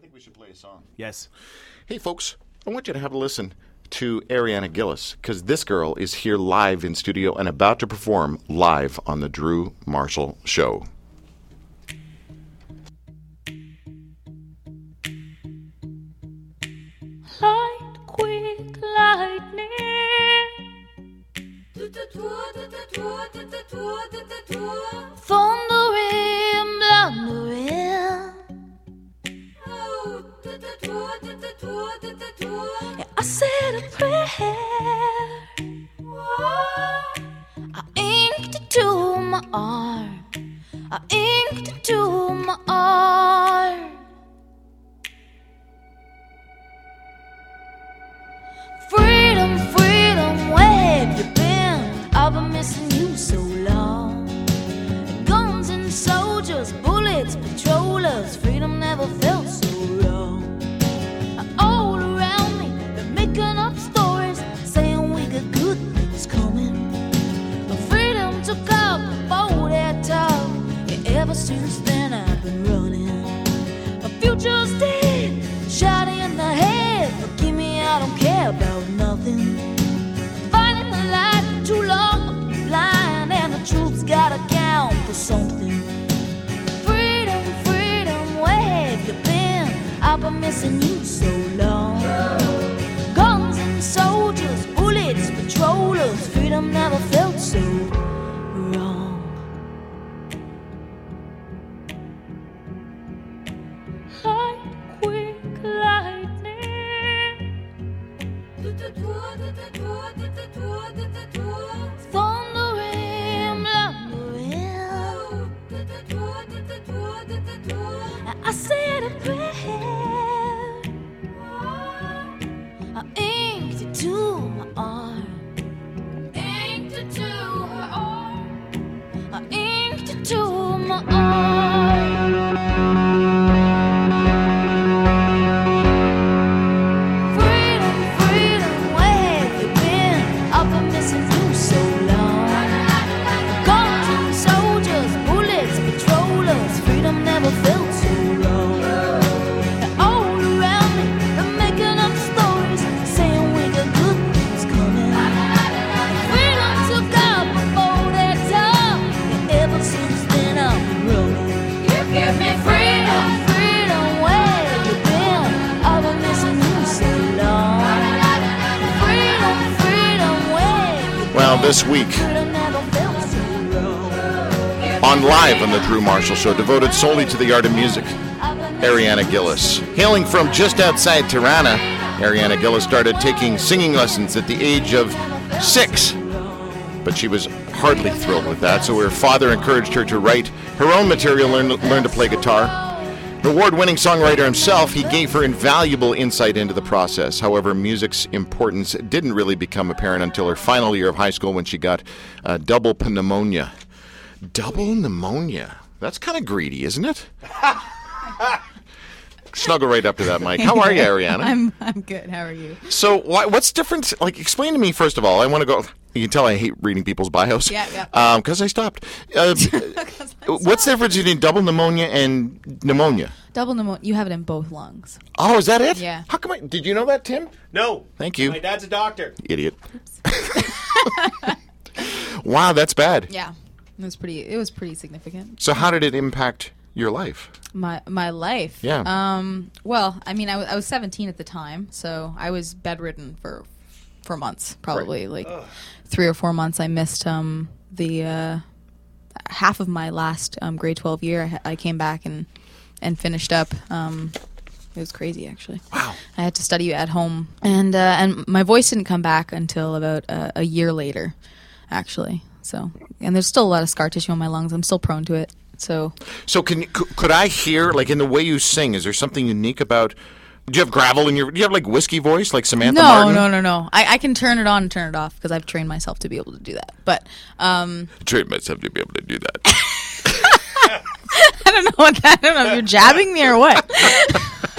think we should play a song. Yes. Hey, folks, I want you to have a listen to Ariana Gillis because this girl is here live in studio and about to perform live on the Drew Marshall Show. Ever since then I've been running. My future's dead, shot in the head. Forgive me, I don't care about nothing. Fighting the light too long, blind, and the truth's gotta count for something. Freedom, freedom, where have you been? I've been missing you so long. Guns and soldiers, bullets, patrollers, freedom never felt so on live on the Drew Marshall Show, devoted solely to the art of music. Ariana Gillis. Hailing from just outside Tirana, Ariana Gillis started taking singing lessons at the age of six. But she was hardly thrilled with that, so her father encouraged her to write her own material and learn to play guitar. The award winning songwriter himself, he gave her invaluable insight into the process. However, music's importance didn't really become apparent until her final year of high school when she got uh, double pneumonia. Double pneumonia? That's kind of greedy, isn't it? Snuggle right up to that mic. How are you, Ariana? I'm I'm good. How are you? So, why, what's different? Like, explain to me first of all. I want to go. You can tell I hate reading people's bios. Yeah, yeah. Because I stopped. Uh, what's the difference between double pneumonia and pneumonia? Double pneumonia. You have it in both lungs. Oh, is that it? Yeah. How come I? Did you know that, Tim? No. Thank you. My dad's a doctor. Idiot. wow, that's bad. Yeah, it was pretty. It was pretty significant. So, how did it impact your life? My my life. Yeah. Um. Well, I mean, I was I was 17 at the time, so I was bedridden for for months, probably like three or four months. I missed um the uh, half of my last um, grade 12 year. I, I came back and and finished up. Um, it was crazy, actually. Wow. I had to study at home, and uh, and my voice didn't come back until about uh, a year later, actually. So, and there's still a lot of scar tissue on my lungs. I'm still prone to it. So, So, can you, could I hear like in the way you sing? Is there something unique about? Do you have gravel in your? Do you have like whiskey voice like Samantha no, Martin? no, no, no. I, I can turn it on and turn it off because I've trained myself to be able to do that. But um, Train myself to be able to do that. I don't know what that. I don't know if you're jabbing me or what.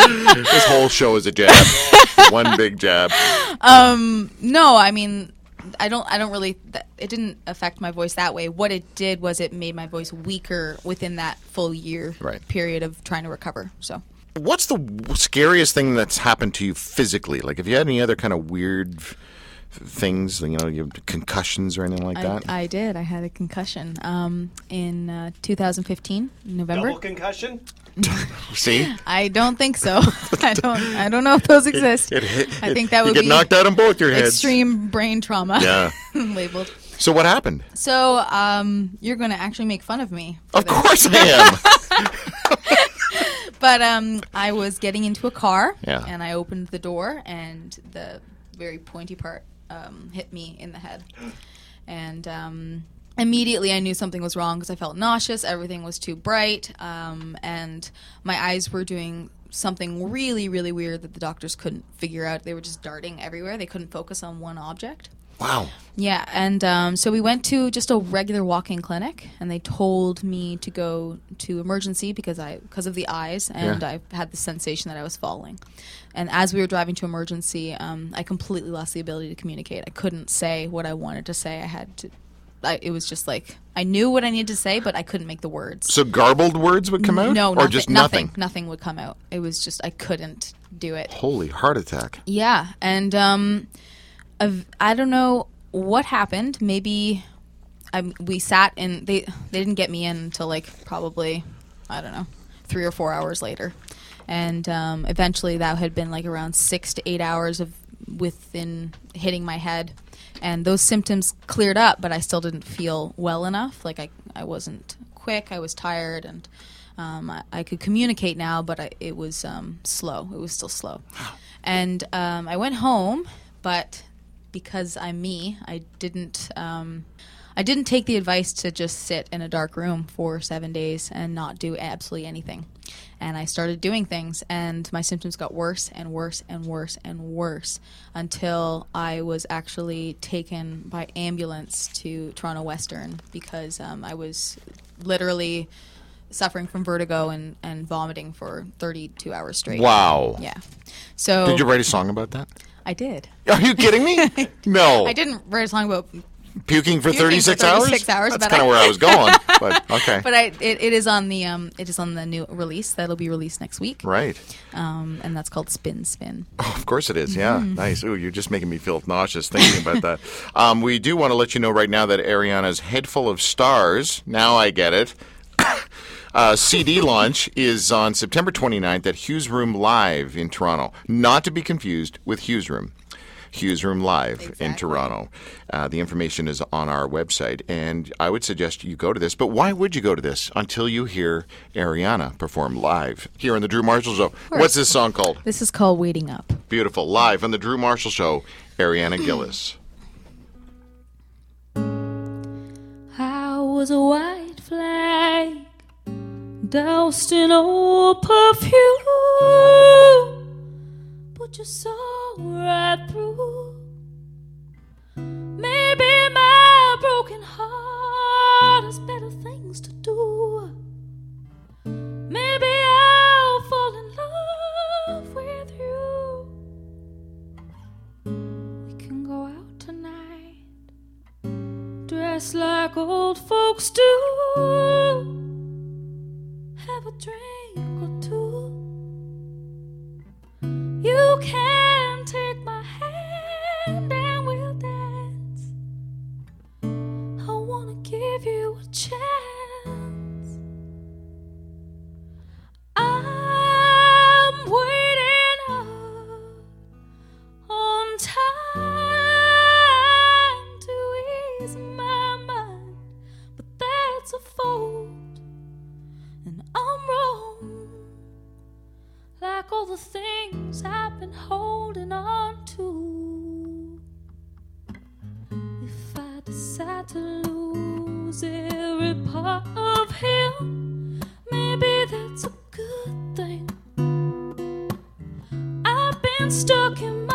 this whole show is a jab. One big jab. Um, no, I mean, I don't. I don't really. It didn't affect my voice that way. What it did was it made my voice weaker within that full year Right. period of trying to recover. So What's the scariest thing that's happened to you physically? Like, have you had any other kind of weird things? You know, you have concussions or anything like I, that? I did. I had a concussion um, in uh, 2015, November. Double concussion? See, I don't think so. I don't. I don't know if those exist. It hit- I think that would get be knocked out on both your heads. extreme brain trauma. Yeah. labeled. So what happened? So um, you're going to actually make fun of me. Of this. course I am. But um, I was getting into a car, Yeah. and I opened the door, and the very pointy part um, hit me in the head, and um, immediately I knew something was wrong because I felt nauseous. Everything was too bright, um, and my eyes were doing something really, really weird that the doctors couldn't figure out. They were just darting everywhere. They couldn't focus on one object. wow. Yeah, and um, so we went to just a regular walk-in clinic, and they told me to go to emergency because I because of the eyes, and Yeah. I had the sensation that I was falling. And as we were driving to emergency, um, I completely lost the ability to communicate. I couldn't say what I wanted to say. I had to. I, it was just like I knew what I needed to say, but I couldn't make the words. So garbled words would come out? no, or nothing, just nothing, nothing? nothing would come out. It was just I couldn't do it. Holy heart attack. Yeah, and um, I've- I don't know what happened. Maybe I, we sat and they they didn't get me in until like probably I don't know three or four hours later, and um, eventually that had been like around six to eight hours of within hitting my head, and those symptoms cleared up, but I still didn't feel well enough. Like I I wasn't quick. I was tired and. Um, I, I could communicate now, but I, it was um, slow. It was still slow. And um, I went home, but because I'm me, I didn't. Um, I didn't take the advice to just sit in a dark room for seven days and not do absolutely anything. And I started doing things, and my symptoms got worse and worse and worse and worse until I was actually taken by ambulance to Toronto Western because um, I was literally suffering from vertigo and, and vomiting for 32 hours straight. Wow. Yeah. So Did you write a song about that? I did. Are you kidding me? No. I didn't write a song about Puking for 36 36 hours? hours, That's kind of where I was going. But okay. but I it, it is on the um it is on the new release that'll be released next week. right. Um and that's called Spin Spin. Oh, of course it is. Yeah, Mm-hmm. nice. Ooh, you're just making me feel nauseous thinking about that. Um, we do want to let you know right now that Ariana's Head Full of Stars, now I get it, uh, CD launch is on September 29th at Hughes Room Live in Toronto. Not to be confused with Hughes Room. Hughes Room Live in Toronto. Uh, the information is on our website, and I would suggest you go to this. But why would you go to this until you hear Ariana perform live here on the Drew Marshall Show? What's this song called? This is called Waiting Up. Beautiful. Live on the Drew Marshall Show, Ariana Gillis. I was a white flag doused in old perfume, but you saw right through. Stuck in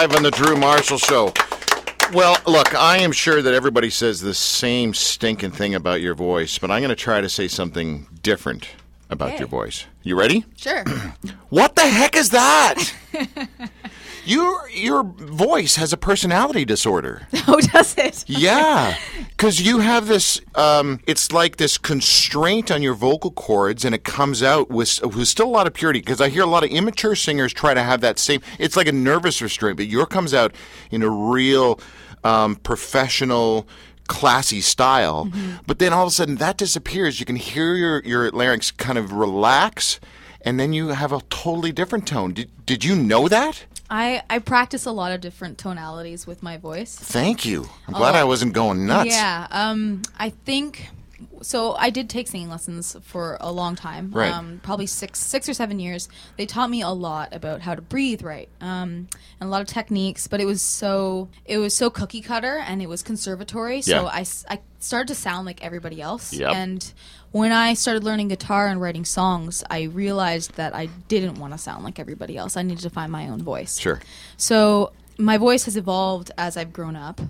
live on the Drew Marshall Show. Well, look, I am sure that everybody says the same stinking thing about your voice, but I'm going to try to say something different about Okay. your voice. You ready? Sure. What the heck is that? your your voice has a personality disorder. oh, does it? Yeah, because you have this. Um, it's like this constraint on your vocal cords, and it comes out with with still a lot of purity. Because I hear a lot of immature singers try to have that same. It's like a nervous restraint, but your comes out in a real um, professional. Classy style, but then all of a sudden that disappears. You can hear your, your larynx kind of relax, and then you have a totally different tone. Did, did you know that? I, I practice a lot of different tonalities with my voice. Thank you. I'm glad I wasn't going nuts. Yeah. Um, I think so. I did take singing lessons for a long time. Right. Um, probably six, six or seven years. They taught me a lot about how to breathe right, um, and a lot of techniques. But it was so it was so cookie cutter, and it was conservatory. So Yeah. I, I started to sound like everybody else. Yep. And when I started learning guitar and writing songs, I realized that I didn't want to sound like everybody else. I needed to find my own voice. Sure. So my voice has evolved as I've grown up.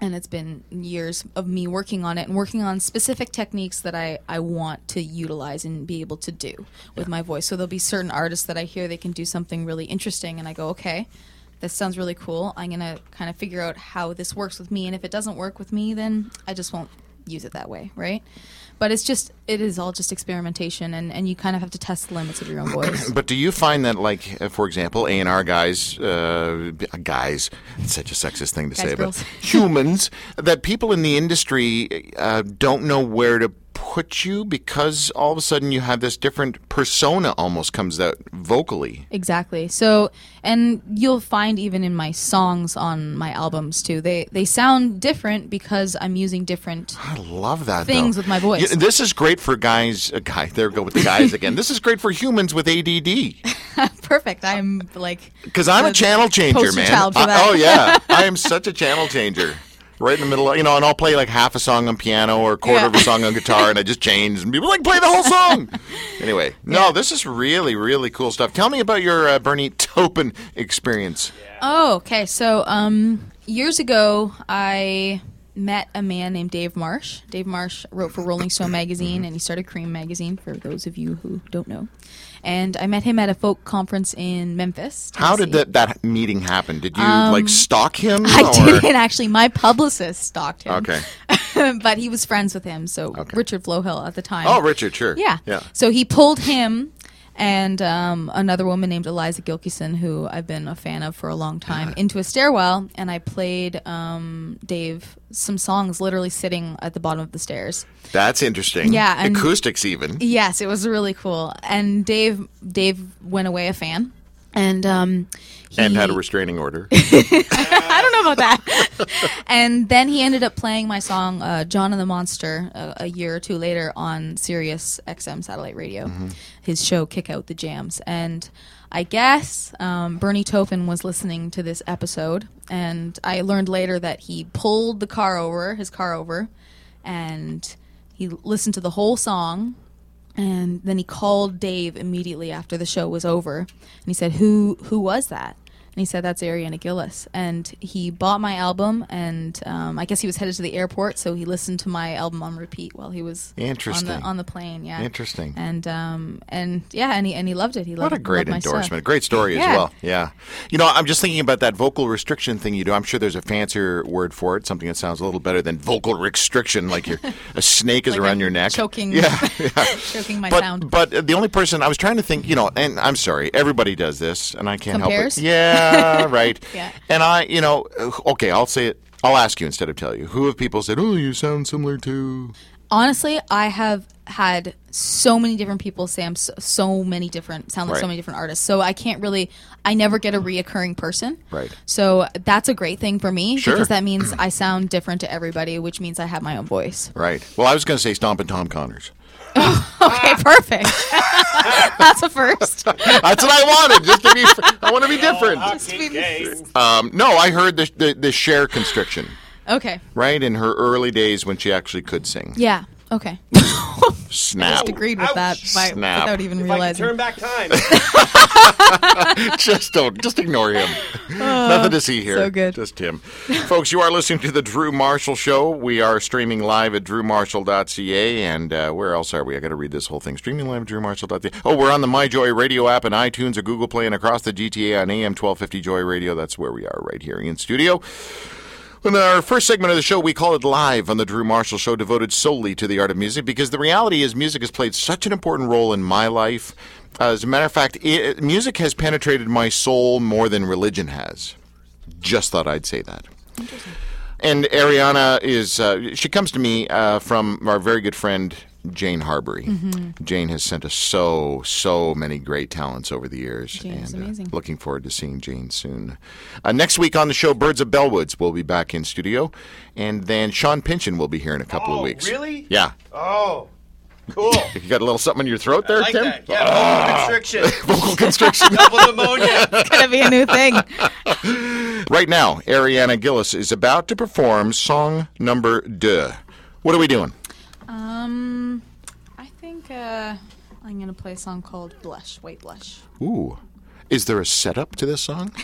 And it's been years of me working on it and working on specific techniques that I, I want to utilize and be able to do with my voice. So there'll be certain artists that I hear they can do something really interesting, and I go, okay, this sounds really cool. I'm going to kind of figure out how this works with me. And if it doesn't work with me, then I just won't use it that way, right? But it's just, it is all just experimentation, and, and you kind of have to test the limits of your own voice. But do you find that, like, uh, for example, A and R guys, uh, guys, it's such a sexist thing to Guys, say, girls. but humans, that people in the industry uh, don't know where to put you because all of a sudden you have this different persona almost comes out vocally. Exactly. So, and you'll find even in my songs on my albums too, they they sound different because I'm using different. I love that Things though. with my voice. Yeah, this is great for guys. Uh, guy, there we go with the guys again. This is great for humans with ADD Perfect. I'm like because I'm a channel changer, man. I- oh yeah, I am such a channel changer. Right in the middle, of, you know, and I'll play like half a song on piano or a quarter Yeah. of a song on guitar, and I just change, and people are like play the whole song. anyway, no, this is really, really cool stuff. Tell me about your uh, Bernie Taupin experience. Oh, okay. So, um, years ago, I met a man named Dave Marsh. Dave Marsh wrote for Rolling Stone magazine, and he started Creem magazine. For those of you who don't know, and I met him at a folk conference in Memphis. How did that, that meeting happen? Did you like stalk him? Um, I or? didn't actually. My publicist stalked him. Okay. but he was friends with him. So Richard Flohill at the time. Oh, Richard, sure. Yeah. Yeah. So he pulled him and um, another woman named Eliza Gilkyson, who I've been a fan of for a long time, into a stairwell, and I played um, Dave some songs, literally sitting at the bottom of the stairs. That's interesting. Yeah, and- Acoustics even. Yes, it was really cool. And Dave, Dave went away a fan, and um, he, And had a restraining order. I don't know about that. and then he ended up playing my song uh, "John and the Monster" uh, a year or two later on Sirius XM satellite radio, his show "Kick Out the Jams," and I guess um, Bernie Taupin was listening to this episode, and I learned later that he pulled the car over, his car over, and he listened to the whole song. And then he called Dave immediately after the show was over, and he said, "Who who was that?" And he said, "That's Ariana Gillis." And he bought my album, and um, I guess he was headed to the airport, so he listened to my album on repeat while he was Interesting. on the on the plane. Yeah, Interesting. And um and yeah, and he and he loved it. He loved What a great loved my stuff. endorsement. Great story as well. Yeah. You know, I'm just thinking about that vocal restriction thing you do. I'm sure there's a fancier word for it, something that sounds a little better than vocal restriction, like you're, a snake is Like around I'm your neck. choking- Yeah. yeah. choking my but, sound. But the only person I was trying to think, you know, and I'm sorry, everybody does this, and I can't Compares? help it. Yeah, right. Yeah. And I, you know, okay, I'll say it. I'll ask you instead of tell you. Who have people said, "Oh, you sound similar to"? Honestly, I have had so many different people say I'm so, so many different sound like so many different artists. So I can't really I never get a reoccurring person. Right. So that's a great thing for me Sure. because that means I sound different to everybody, which means I have my own voice. Right. Well, I was going to say Stompin' Tom Connors. Okay, perfect. that's a first. That's what I wanted. Just to be, I want to be different. Hockey game. Um, no, I heard the, the the Cher constriction, Okay. right? In her early days when she actually could sing. Yeah. Okay. Snap. Just agreed with that by, Snap. without even If I could realizing. turn back time. just don't. Just ignore him. Nothing to see here. so good. Just him. Folks, you are listening to the Drew Marshall Show. We are streaming live at drewmarshall.ca. And uh, where else are we? I got to read this whole thing. Streaming live at drewmarshall.ca. Oh, we're on the MyJoy Radio app and iTunes or Google Play and across the GTA on AM 1250 Joy Radio. That's where we are right here in studio. In our first segment of the show, we call it Live on the Drew Marshall Show, devoted solely to the art of music, because the reality is music has played such an important role in my life. as a matter of fact, it, music has penetrated my soul more than religion has. Just thought I'd say that. And Ariana is, uh, she comes to me uh, from our very good friend, Jane Harbury. Mm-hmm. Jane has sent us so, so many great talents over the years. Jane is and, uh, amazing. looking forward to seeing Jane soon. Uh, next week on the show, Birds of Bellwoods will be back in studio. And then Sean Pinchin will be here in a couple of Oh, weeks. really? Yeah. Oh, cool. You got a little something in your throat there, I like Tim? that. Yeah, vocal constriction. Vocal constriction. Double pneumonia. it's gonna be a new thing. right now, Ariana Gillis is about to perform song number deux. What are we doing? Um, I think uh, I'm gonna play a song called "Blush," White Blush. Ooh. Is there a setup to this song?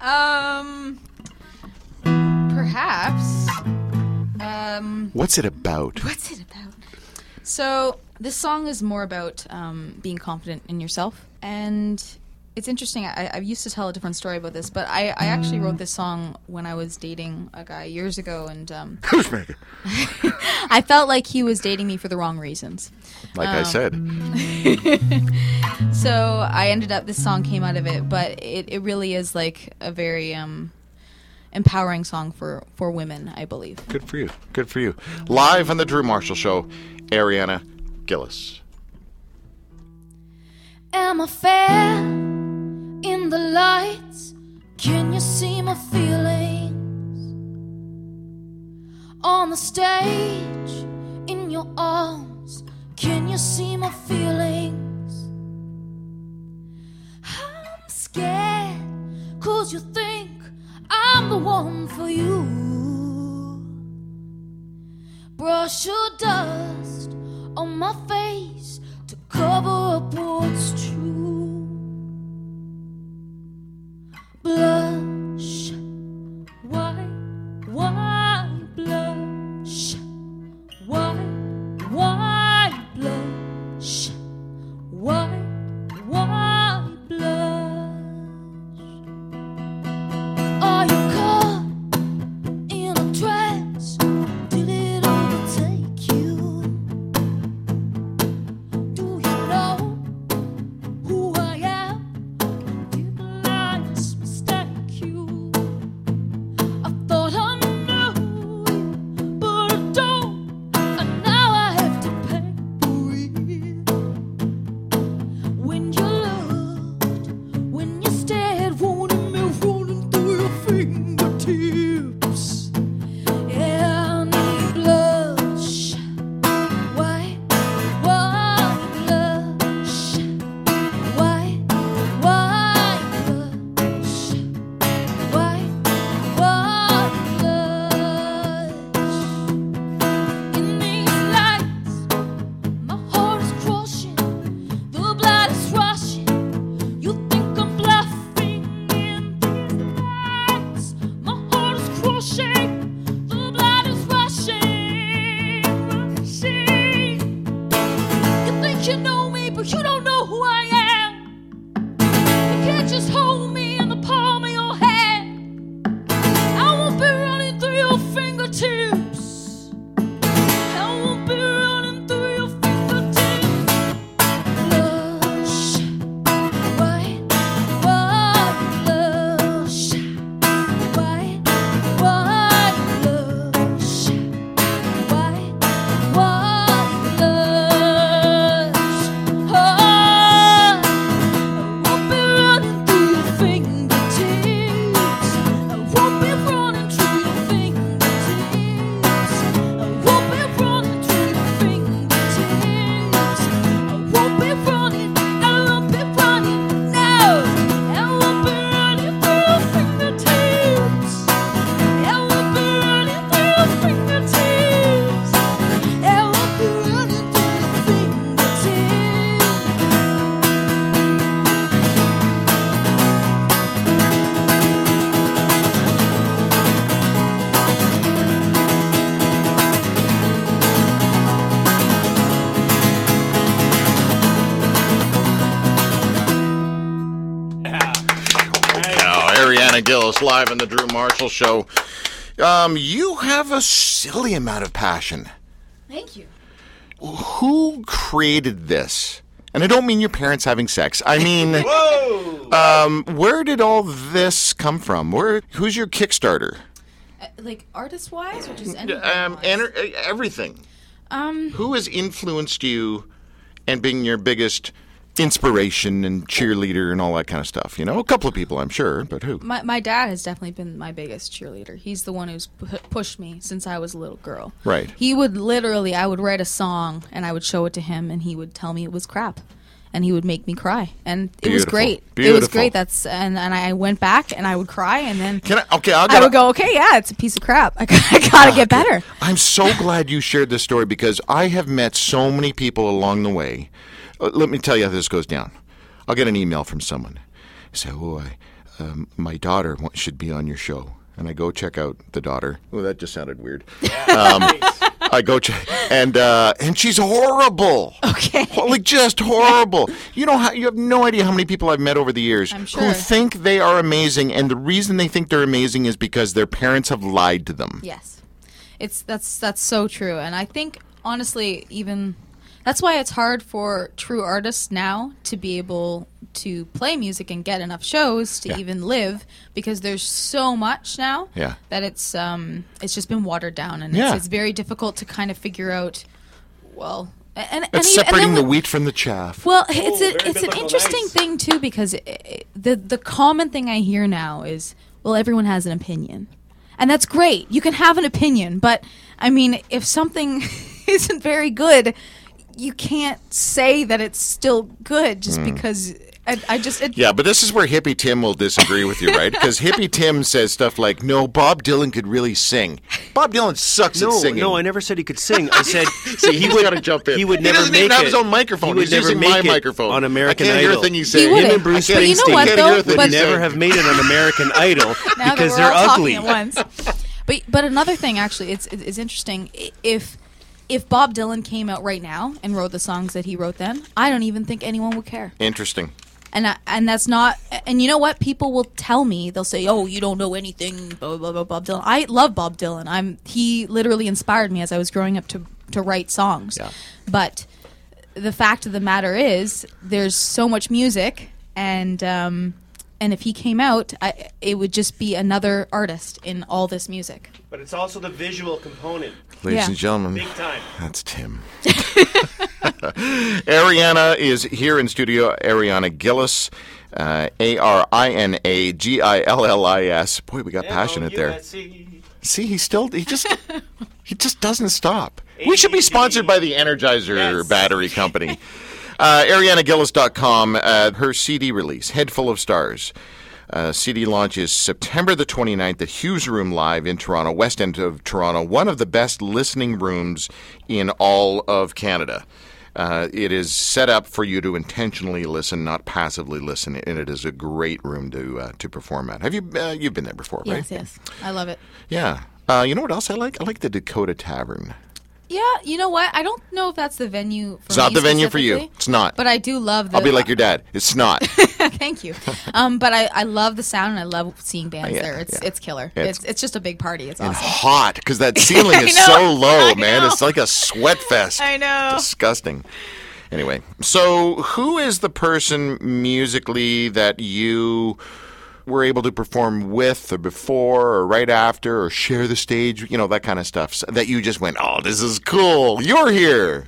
Um, perhaps. Um, What's it about? what's it about? So this song is more about um, being confident in yourself, and it's interesting. I, I used to tell a different story about this, but I, I actually wrote this song when I was dating a guy years ago, and um, Kushmaker. I felt like he was dating me for the wrong reasons. Like Um, I said. So I ended up. This song came out of it, but it, it really is like a very um, empowering song for for women, I believe. Good for you. Good for you. Live on the Drew Marshall Show, Ariana Gillis. Am I fair in the lights? Can you see my feelings? On the stage, in your arms, can you see my feelings? I'm scared, cause you think I'm the one for you. Brush your dust on my face to cover up what's true. Blush, Gillis live on the Drew Marshall Show. Um, you have a silly amount of passion. Thank you. Who created this? And I don't mean your parents having sex. I mean, Whoa! um, where did all this come from? Where? Who's your Kickstarter? Uh, like artist wise or just anything? Um, wise? ener- everything. um, Who has influenced you and being your biggest inspiration and cheerleader and all that kind of stuff? You know, a couple of people, I'm sure, but who? my my dad has definitely been my biggest cheerleader. He's the one who's pu- pushed me since I was a little girl. Right. He would literally, I would write a song and I would show it to him, and he would tell me it was crap, and he would make me cry, and it was great. Beautiful. It was great. That's and and I went back and I would cry, and then Can I? Okay, I'll I would go, okay, yeah, it's a piece of crap. I, I gotta get better. I'm so glad you shared this story because I have met so many people along the way. Uh, let me tell you how this goes down. I'll get an email from someone. Say, oh, I, um, my daughter should be on your show. And I go check out the daughter. Oh, that just sounded weird. Um, I go check, and uh, and she's horrible. Okay. Ho- Like just horrible. You know how you have no idea how many people I've met over the years I'm who think they are amazing, and the reason they think they're amazing is because their parents have lied to them. Yes, it's that's that's so true, and I think honestly, even that's why it's hard for true artists now to be able to play music and get enough shows to Yeah. even live because there's so much now Yeah. that it's um it's just been watered down and Yeah. it's, it's very difficult to kind of figure out well and, and, It's and even- and separating then the wheat from the chaff. well, it's a, it's an interesting nice. thing too because it, it- the the common thing I hear now is well everyone has an opinion. And that's great. You can have an opinion, but I mean if something isn't very good, you can't say that it's still good just hmm. because I, I just it. Yeah, but this is where Hippie Tim will disagree with you, right? Because Hippie Tim says stuff like, "No, Bob Dylan could really sing. Bob Dylan sucks No, at singing." no, I never said he could sing. I said See, he's would- got to jump in. He would He never doesn't make even have it. his own microphone. He would He's never using make my it microphone on American I can't hear Idol. a thing he's He saying. wouldn't. Him and Bruce But you know what, Can't hear a though? would But- never have made it on American Idol now because that they're we're all ugly. at once. But but another thing actually, it's it's interesting if if Bob Dylan came out right now and wrote the songs that he wrote then, I don't even think anyone would care. Interesting. And I, and that's not. And you know what? People will tell me they'll say, "Oh, you don't know anything." Blah blah blah. Bob Dylan. I love Bob Dylan. I'm he literally inspired me as I was growing up to to write songs. Yeah. But the fact of the matter is, there's so much music, and um, and if he came out, I, it would just be another artist in all this music. But it's also the visual component, Ladies Yeah. and gentlemen, big time. that's Tim. Ariana is here in studio. Ariana Gillis, uh, A R I N A G I L L I S. Boy, we got passionate there. See, he still he just he just doesn't stop. We should be sponsored by the Energizer Yes. battery company. Uh, ArianaGillis.com, uh, her CD release, Head Full of Stars. Uh, CD launch is September the 29th at Hughes Room Live in Toronto, west end of Toronto, one of the best listening rooms in all of Canada. Uh, it is set up for you to intentionally listen, not passively listen, and it is a great room to uh, to perform at. Have you uh, you've been there before, right? Yes, yes, I love it. Yeah. Uh, you know what else I like? I like the Dakota Tavern. Yeah, you know what? I don't know if that's the venue. For It's not the venue for you. It's not. But I do love the. I'll be like your dad. It's not. Thank you. Um, but I, I love the sound and I love seeing bands Yeah, there. It's yeah. it's killer. It's- It's, it's just a big party. It's awesome. hot because that ceiling is know. so low, I man. know. It's like a sweat fest. I know. Disgusting. Anyway, so who is the person musically that you were able to perform with or before or right after or share the stage, you know, that kind of stuff so that you just went, "Oh, this is cool. You're here."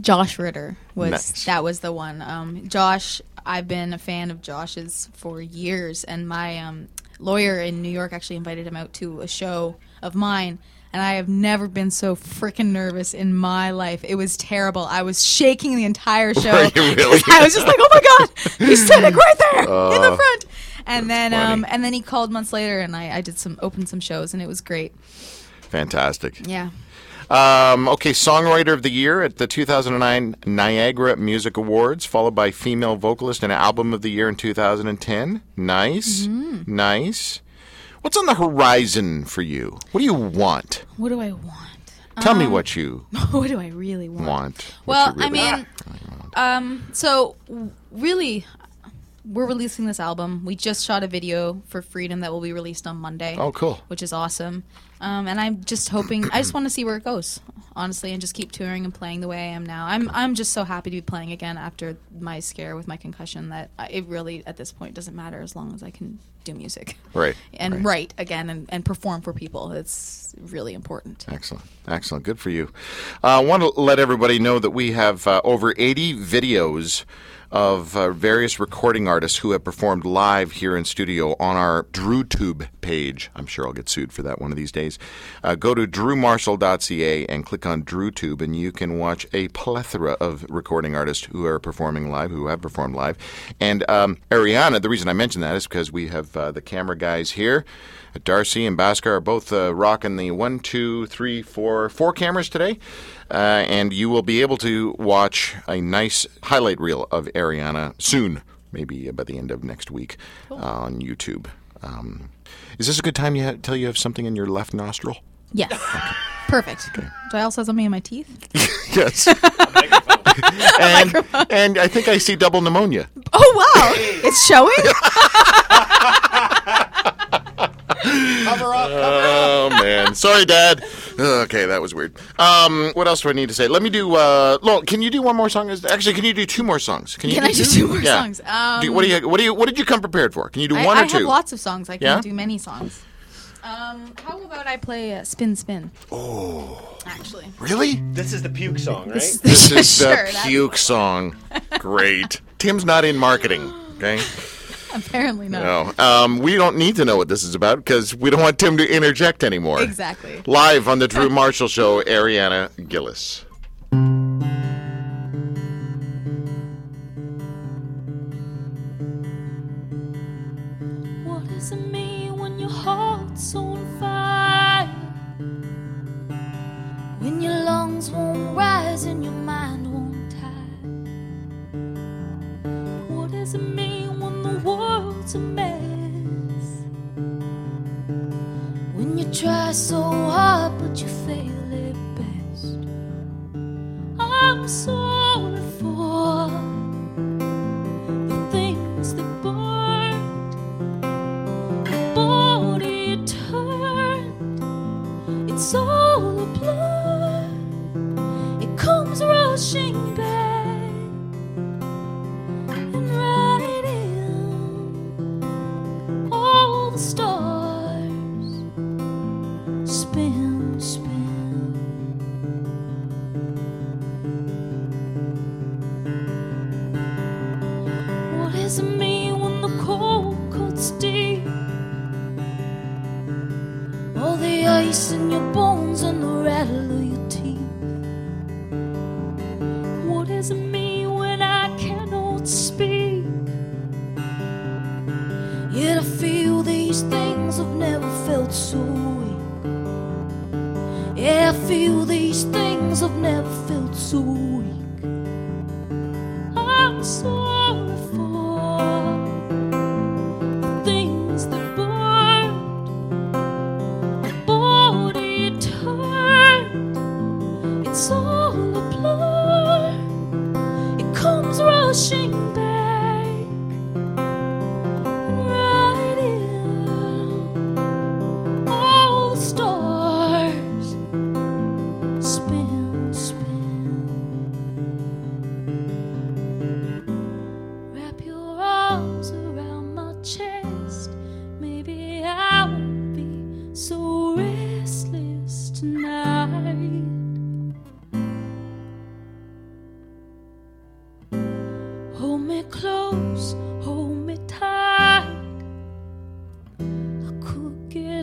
Josh Ritter was Nice. that was the one. Um, Josh, I've been a fan of Josh's for years, and my um, lawyer in New York actually invited him out to a show of mine. And I have never been so freaking nervous in my life. It was terrible. I was shaking the entire show. Really? I was just like, "Oh my god, he's standing right there in the front." And then, funny. um, and then he called months later, and I, I did some opened some shows, and it was great. Fantastic. Yeah. Um, okay, Songwriter of the Year at the 2009 Niagara Music Awards, followed by Female Vocalist and Album of the Year in 2010. Nice. Mm-hmm. Nice. What's on the horizon for you? What do you want? What do I want? Tell me what you what do I really want? want. Well, you I really mean, um, so really, we're releasing this album. We just shot a video for Freedom that will be released on Monday. Oh, cool. Which is awesome. Um, and I'm just hoping. I just want to see where it goes, honestly, and just keep touring and playing the way I am now. I'm I'm just so happy to be playing again after my scare with my concussion that I, it really at this point doesn't matter as long as I can do music. Right, And right. write again and, and perform for people. It's really important. Excellent. Excellent. Good for you. I uh, want to let everybody know that we have uh, over 80 videos of uh, various recording artists who have performed live here in studio on our DrewTube page. I'm sure I'll get sued for that one of these days. Uh, go to drewmarshall.ca and click on DrewTube, and you can watch a plethora of recording artists who are performing live, who have performed live. And um, Ariana, the reason I mention that is because we have uh, the camera guys here. Darcy and Bhaskar are both uh, rocking the one, two, three, four, four cameras today, uh, and you will be able to watch a nice highlight reel of Ariana soon, maybe by the end of next week uh, on YouTube. Um, is this a good time you ha- tell you have something in your left nostril? Yes. Perfect. Do I also have something in my teeth? Yes. and, and I think I see double pneumonia. Oh wow! It's showing. Cover up. Oh man, sorry, Dad. Okay, that was weird. Um, what else do I need to say? Let me do. Uh, Lowell, can you do one more song? Actually, can you do two more songs? Can you Can I do two more songs? Um, Do what do you? What do you? What did you come prepared for? Can you do I, one I or two? have lots of songs. I can Yeah? do many songs. Um, how about I play uh, Spin Spin? Oh. Actually. really? This is the puke song, right? This, This is sure, the puke song. Great. Tim's not in marketing. Okay. Apparently not. No. Um, we don't need to know what this is about because we don't want Tim to interject anymore. Exactly. Live on the Drew Marshall Show, Ariana Gillis.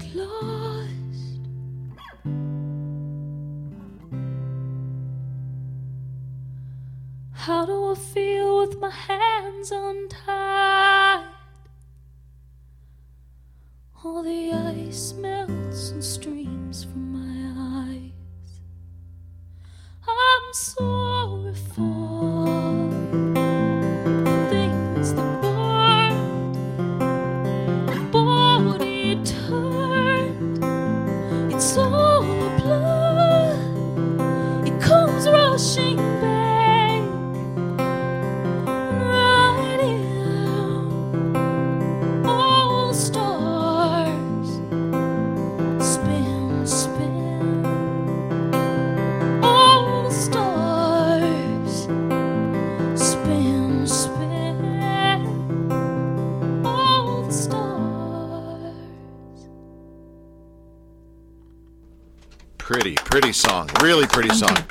Get lost. How do I feel with my hands untied? All the ice melts and streams from my eyes. I'm sorry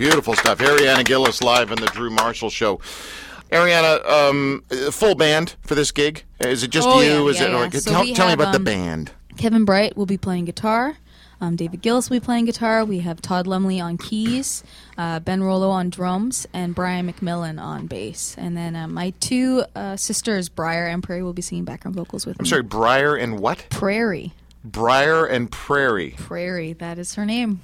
Beautiful stuff. Ariana Gillis live in the Drew Marshall Show. Ariana, um, full band for this gig? Is it just Oh, you? yeah, Is yeah, it? yeah. Like, So tell, tell me have, about the um, band. Kevin Bright will be playing guitar. Um, David Gillis will be playing guitar. We have Todd Lumley on keys, uh, Ben Rollo on drums, and Brian McMillan on bass. And then uh, my two uh, sisters, Briar and Prairie, will be singing background vocals with me. I'm sorry, Briar and what? Prairie. Briar and Prairie. Prairie, that is her name.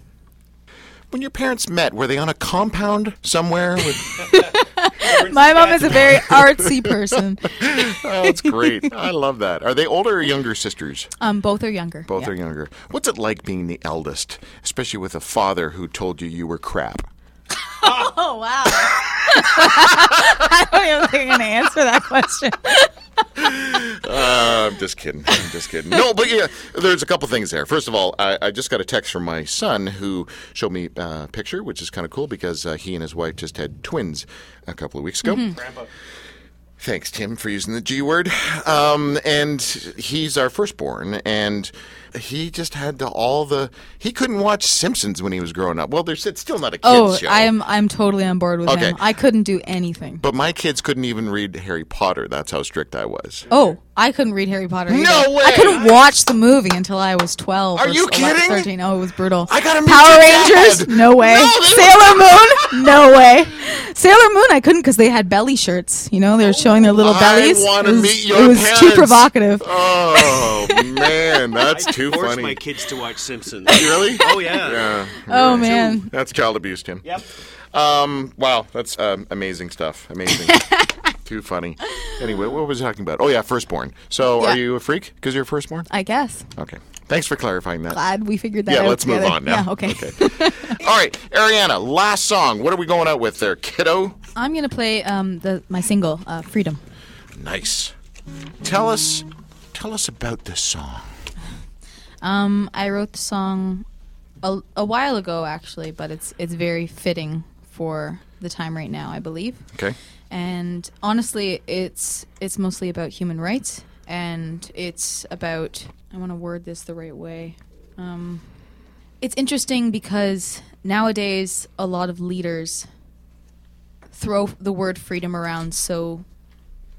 When your parents met, were they on a compound somewhere? With, My mom is a very artsy person. oh, that's great. I love that. Are they older or younger sisters? Um, both are younger. Both yeah. are younger. What's it like being the eldest, especially with a father who told you you were crap? Oh wow! I don't even think I'm gonna answer that question. Uh, I'm just kidding. I'm just kidding. No, but yeah, there's a couple things there. First of all, I, I just got a text from my son who showed me uh, a picture, which is kind of cool because uh, he and his wife just had twins a couple of weeks ago. Grandpa. Thanks, Tim, for using the G word. Um, and he's our firstborn, and he just had to all the. He couldn't watch Simpsons when he was growing up. Well, there's it's still not a kids Oh, show. I'm I'm totally on board with Okay. him. I couldn't do anything. But my kids couldn't even read Harry Potter. That's how strict I was. Oh, I couldn't read Harry Potter. No either. way! I couldn't watch the movie until I was 12. Are or you 11, kidding? 13. Oh, it was brutal. I gotta meet Power your Rangers? dad. No way. No, they- Sailor Moon? No way. Sailor Moon, I couldn't because they had belly shirts. You know, they were showing their little I bellies. wanna it was, meet your It was too provocative. Oh man, that's too Forced funny. my kids to watch Simpsons. Really? Oh yeah. Yeah. Oh man. That's child abuse, Tim. Yep. Um. Wow. That's um, amazing stuff. Amazing. Too funny. Anyway, what was I talking about? Oh yeah, firstborn. So Yeah. are you a freak because you're firstborn? I guess. Okay. Thanks for clarifying that. Glad we figured that yeah, out. Yeah, let's move on now. Yeah, okay. All right, Ariana. Last song. What are we going out with there, kiddo? I'm gonna play um the my single, uh, Freedom. Nice. Tell us. Tell us about this song. Um, I wrote the song a, a while ago, actually, but it's it's very fitting for the time right now, I believe. Okay. And honestly, it's it's mostly about human rights, and it's about I want to word this the right way. Um, it's interesting because nowadays a lot of leaders throw the word freedom around so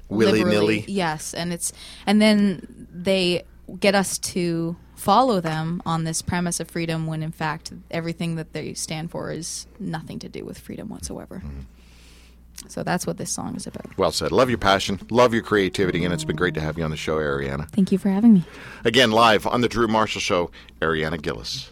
willy nilly. Yes, and it's and then they get us to follow them on this premise of freedom when in fact everything that they stand for is nothing to do with freedom whatsoever. Mm-hmm. So that's what this song is about. Well said. Love your passion. Love your creativity, and it's been great to have you on the show, Ariana. Thank you for having me. Again, live on the Drew Marshall Show, Ariana Gillis.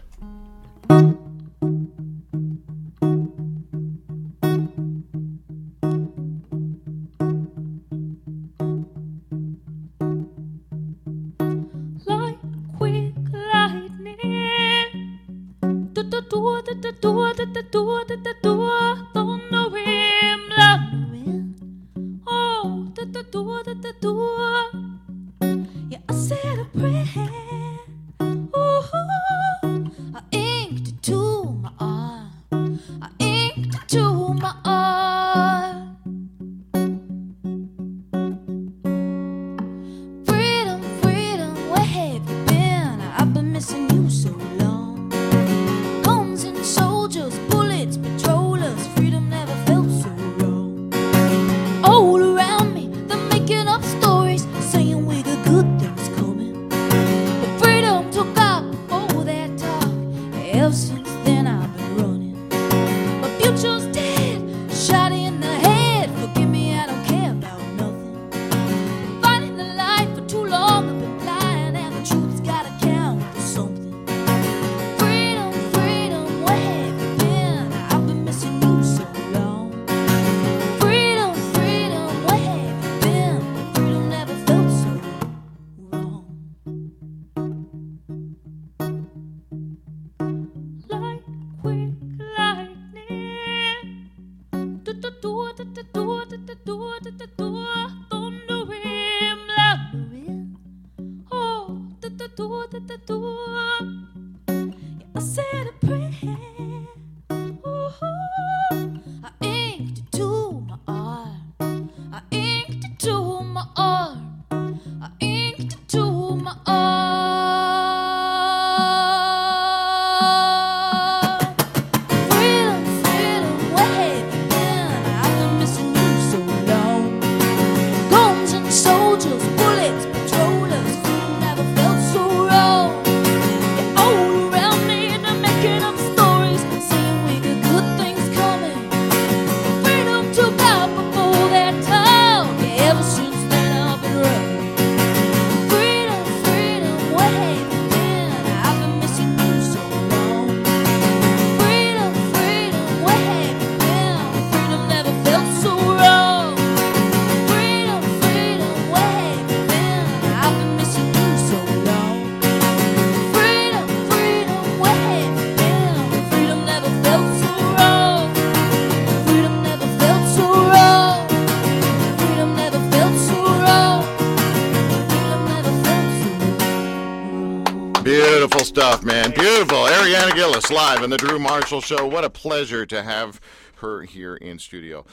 Beautiful. Ariana Gillis live on the Drew Marshall Show. What a pleasure to have her here in studio.